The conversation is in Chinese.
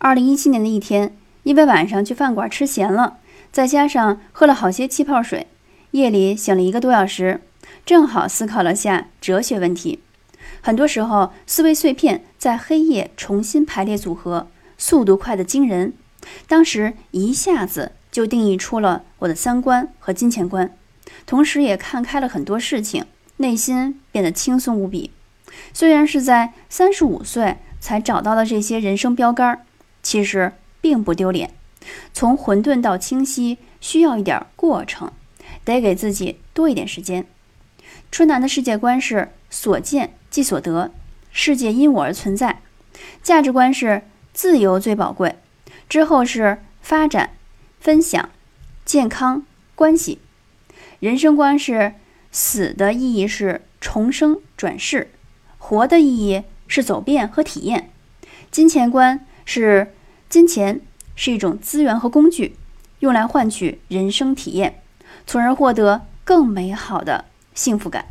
二零一七年的一天，因为晚上去饭馆吃咸了，再加上喝了好些气泡水，夜里醒了一个多小时，正好思考了下哲学问题。很多时候，思维碎片在黑夜重新排列组合，速度快得惊人。当时一下子就定义出了我的三观和金钱观，同时也看开了很多事情，内心变得轻松无比。虽然是在三十五岁才找到了这些人生标杆儿，其实并不丢脸。从混沌到清晰，需要一点过程，得给自己多一点时间。春楠的世界观是所见即所得，世界因我而存在；价值观是自由最宝贵，之后是发展、分享、健康、关系；人生观是死的意义是重生转世。活的意义是走遍和体验，金钱观是金钱是一种资源和工具，用来换取人生体验，从而获得更美好的幸福感。